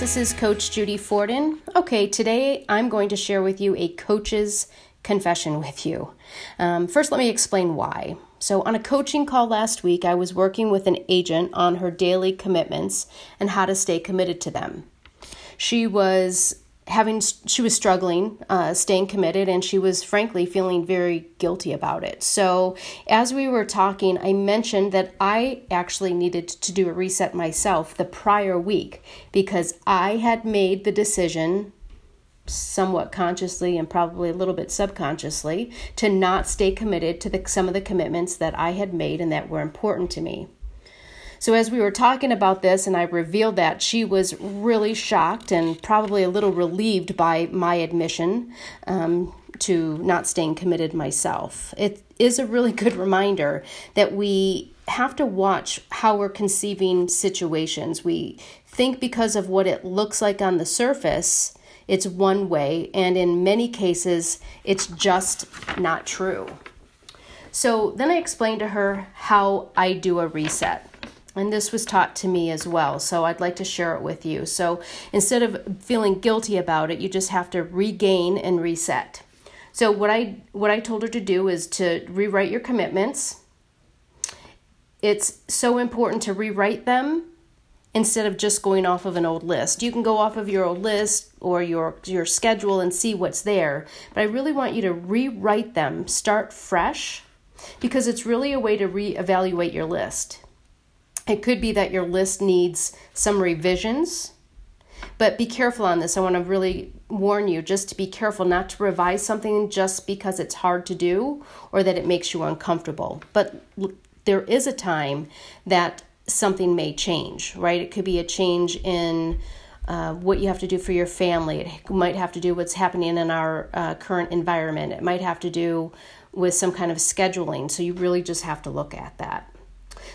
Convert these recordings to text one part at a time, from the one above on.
this is Coach Judy Forden. Okay, today I'm going to share with you a coach's confession with you. Um, first, let me explain why. So, on a coaching call last week, I was working with an agent on her daily commitments and how to stay committed to them. She was having she was struggling uh, staying committed and she was frankly feeling very guilty about it. So as we were talking i mentioned that i actually needed to do a reset myself the prior week because i had made the decision somewhat consciously and probably a little bit subconsciously to not stay committed to the, some of the commitments that i had made and that were important to me so, as we were talking about this and I revealed that, she was really shocked and probably a little relieved by my admission um, to not staying committed myself. It is a really good reminder that we have to watch how we're conceiving situations. We think because of what it looks like on the surface, it's one way, and in many cases, it's just not true. So then I explained to her how I do a reset. And this was taught to me as well, so I'd like to share it with you. So instead of feeling guilty about it, you just have to regain and reset. So what I what I told her to do is to rewrite your commitments. It's so important to rewrite them instead of just going off of an old list. You can go off of your old list or your your schedule and see what's there, but I really want you to rewrite them, start fresh because it's really a way to reevaluate your list. It could be that your list needs some revisions, but be careful on this. I want to really warn you just to be careful not to revise something just because it's hard to do or that it makes you uncomfortable. But there is a time that something may change, right? It could be a change in uh, what you have to do for your family. It might have to do what's happening in our uh, current environment. It might have to do with some kind of scheduling. So you really just have to look at that.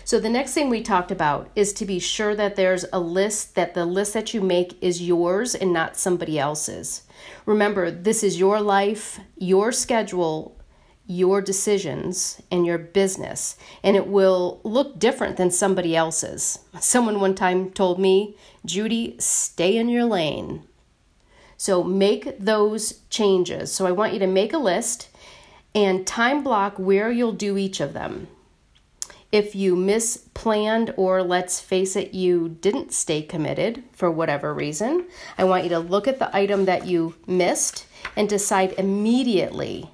So the next thing we talked about is to be sure that there's a list that the list that you make is yours and not somebody else's. Remember, this is your life, your schedule, your decisions, and your business, and it will look different than somebody else's. Someone one time told me, Judy, stay in your lane. So make those changes. So I want you to make a list and time block where you'll do each of them. If you misplanned or let's face it, you didn't stay committed for whatever reason, I want you to look at the item that you missed and decide immediately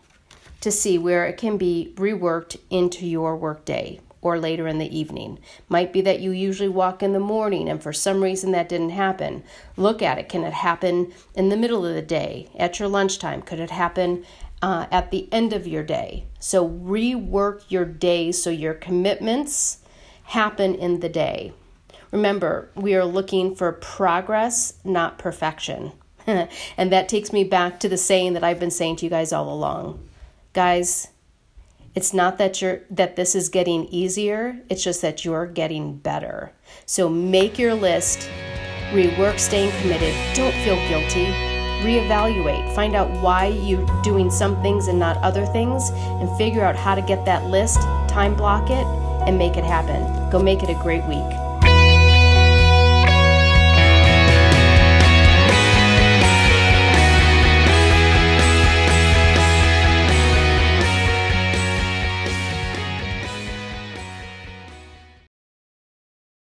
to see where it can be reworked into your workday or later in the evening. Might be that you usually walk in the morning and for some reason that didn't happen. Look at it. Can it happen in the middle of the day, at your lunchtime? Could it happen uh, at the end of your day. So rework your day so your commitments happen in the day. Remember, we are looking for progress, not perfection. and that takes me back to the saying that I've been saying to you guys all along. Guys, it's not that you're that this is getting easier, it's just that you're getting better. So make your list, rework staying committed, don't feel guilty reevaluate, find out why you're doing some things and not other things, and figure out how to get that list, time block it, and make it happen. Go make it a great week.